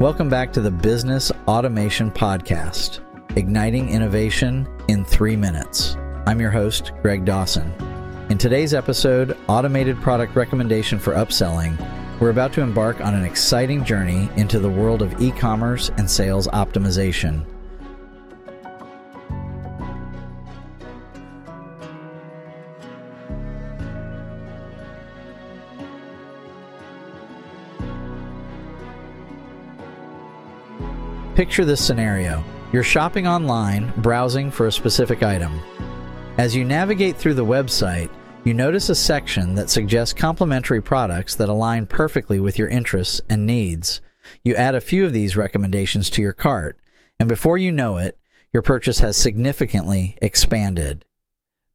Welcome back to the Business Automation Podcast, igniting innovation in three minutes. I'm your host, Greg Dawson. In today's episode, Automated Product Recommendation for Upselling, we're about to embark on an exciting journey into the world of e commerce and sales optimization. Picture this scenario. You're shopping online, browsing for a specific item. As you navigate through the website, you notice a section that suggests complementary products that align perfectly with your interests and needs. You add a few of these recommendations to your cart, and before you know it, your purchase has significantly expanded.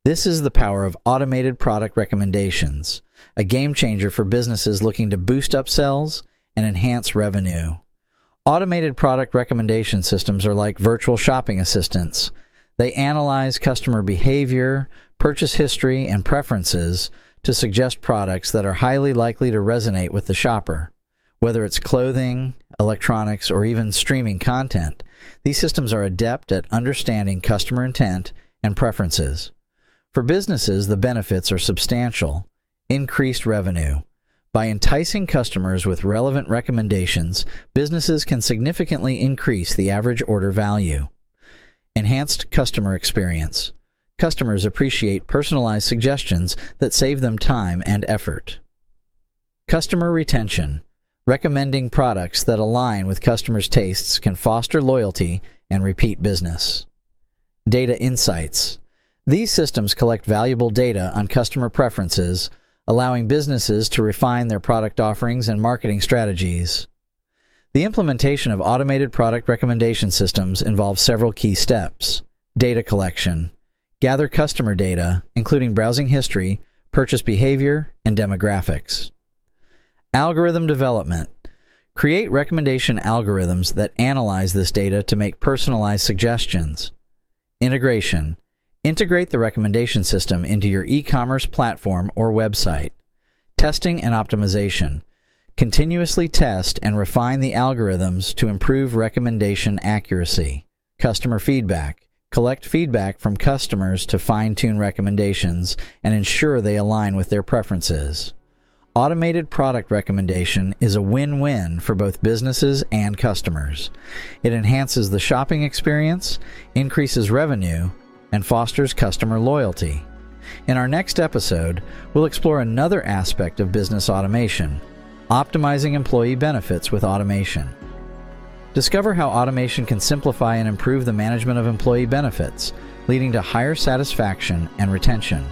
This is the power of automated product recommendations, a game changer for businesses looking to boost upsells and enhance revenue. Automated product recommendation systems are like virtual shopping assistants. They analyze customer behavior, purchase history, and preferences to suggest products that are highly likely to resonate with the shopper. Whether it's clothing, electronics, or even streaming content, these systems are adept at understanding customer intent and preferences. For businesses, the benefits are substantial increased revenue, by enticing customers with relevant recommendations, businesses can significantly increase the average order value. Enhanced customer experience. Customers appreciate personalized suggestions that save them time and effort. Customer retention. Recommending products that align with customers' tastes can foster loyalty and repeat business. Data insights. These systems collect valuable data on customer preferences allowing businesses to refine their product offerings and marketing strategies. The implementation of automated product recommendation systems involves several key steps data collection, gather customer data, including browsing history, purchase behavior, and demographics. Algorithm development. Create recommendation algorithms that analyze this data to make personalized suggestions. Integration. Integrate the recommendation system into your e commerce platform or website. Testing and optimization. Continuously test and refine the algorithms to improve recommendation accuracy. Customer feedback. Collect feedback from customers to fine tune recommendations and ensure they align with their preferences. Automated product recommendation is a win win for both businesses and customers. It enhances the shopping experience, increases revenue, and fosters customer loyalty. In our next episode, we'll explore another aspect of business automation optimizing employee benefits with automation. Discover how automation can simplify and improve the management of employee benefits, leading to higher satisfaction and retention.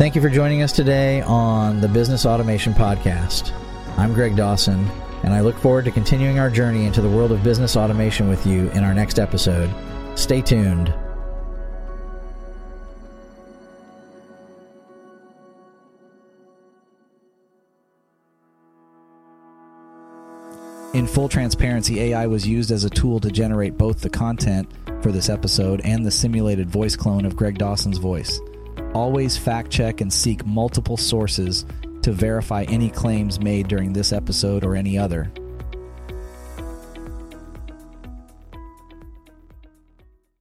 Thank you for joining us today on the Business Automation Podcast. I'm Greg Dawson, and I look forward to continuing our journey into the world of business automation with you in our next episode. Stay tuned. In full transparency, AI was used as a tool to generate both the content for this episode and the simulated voice clone of Greg Dawson's voice. Always fact check and seek multiple sources to verify any claims made during this episode or any other.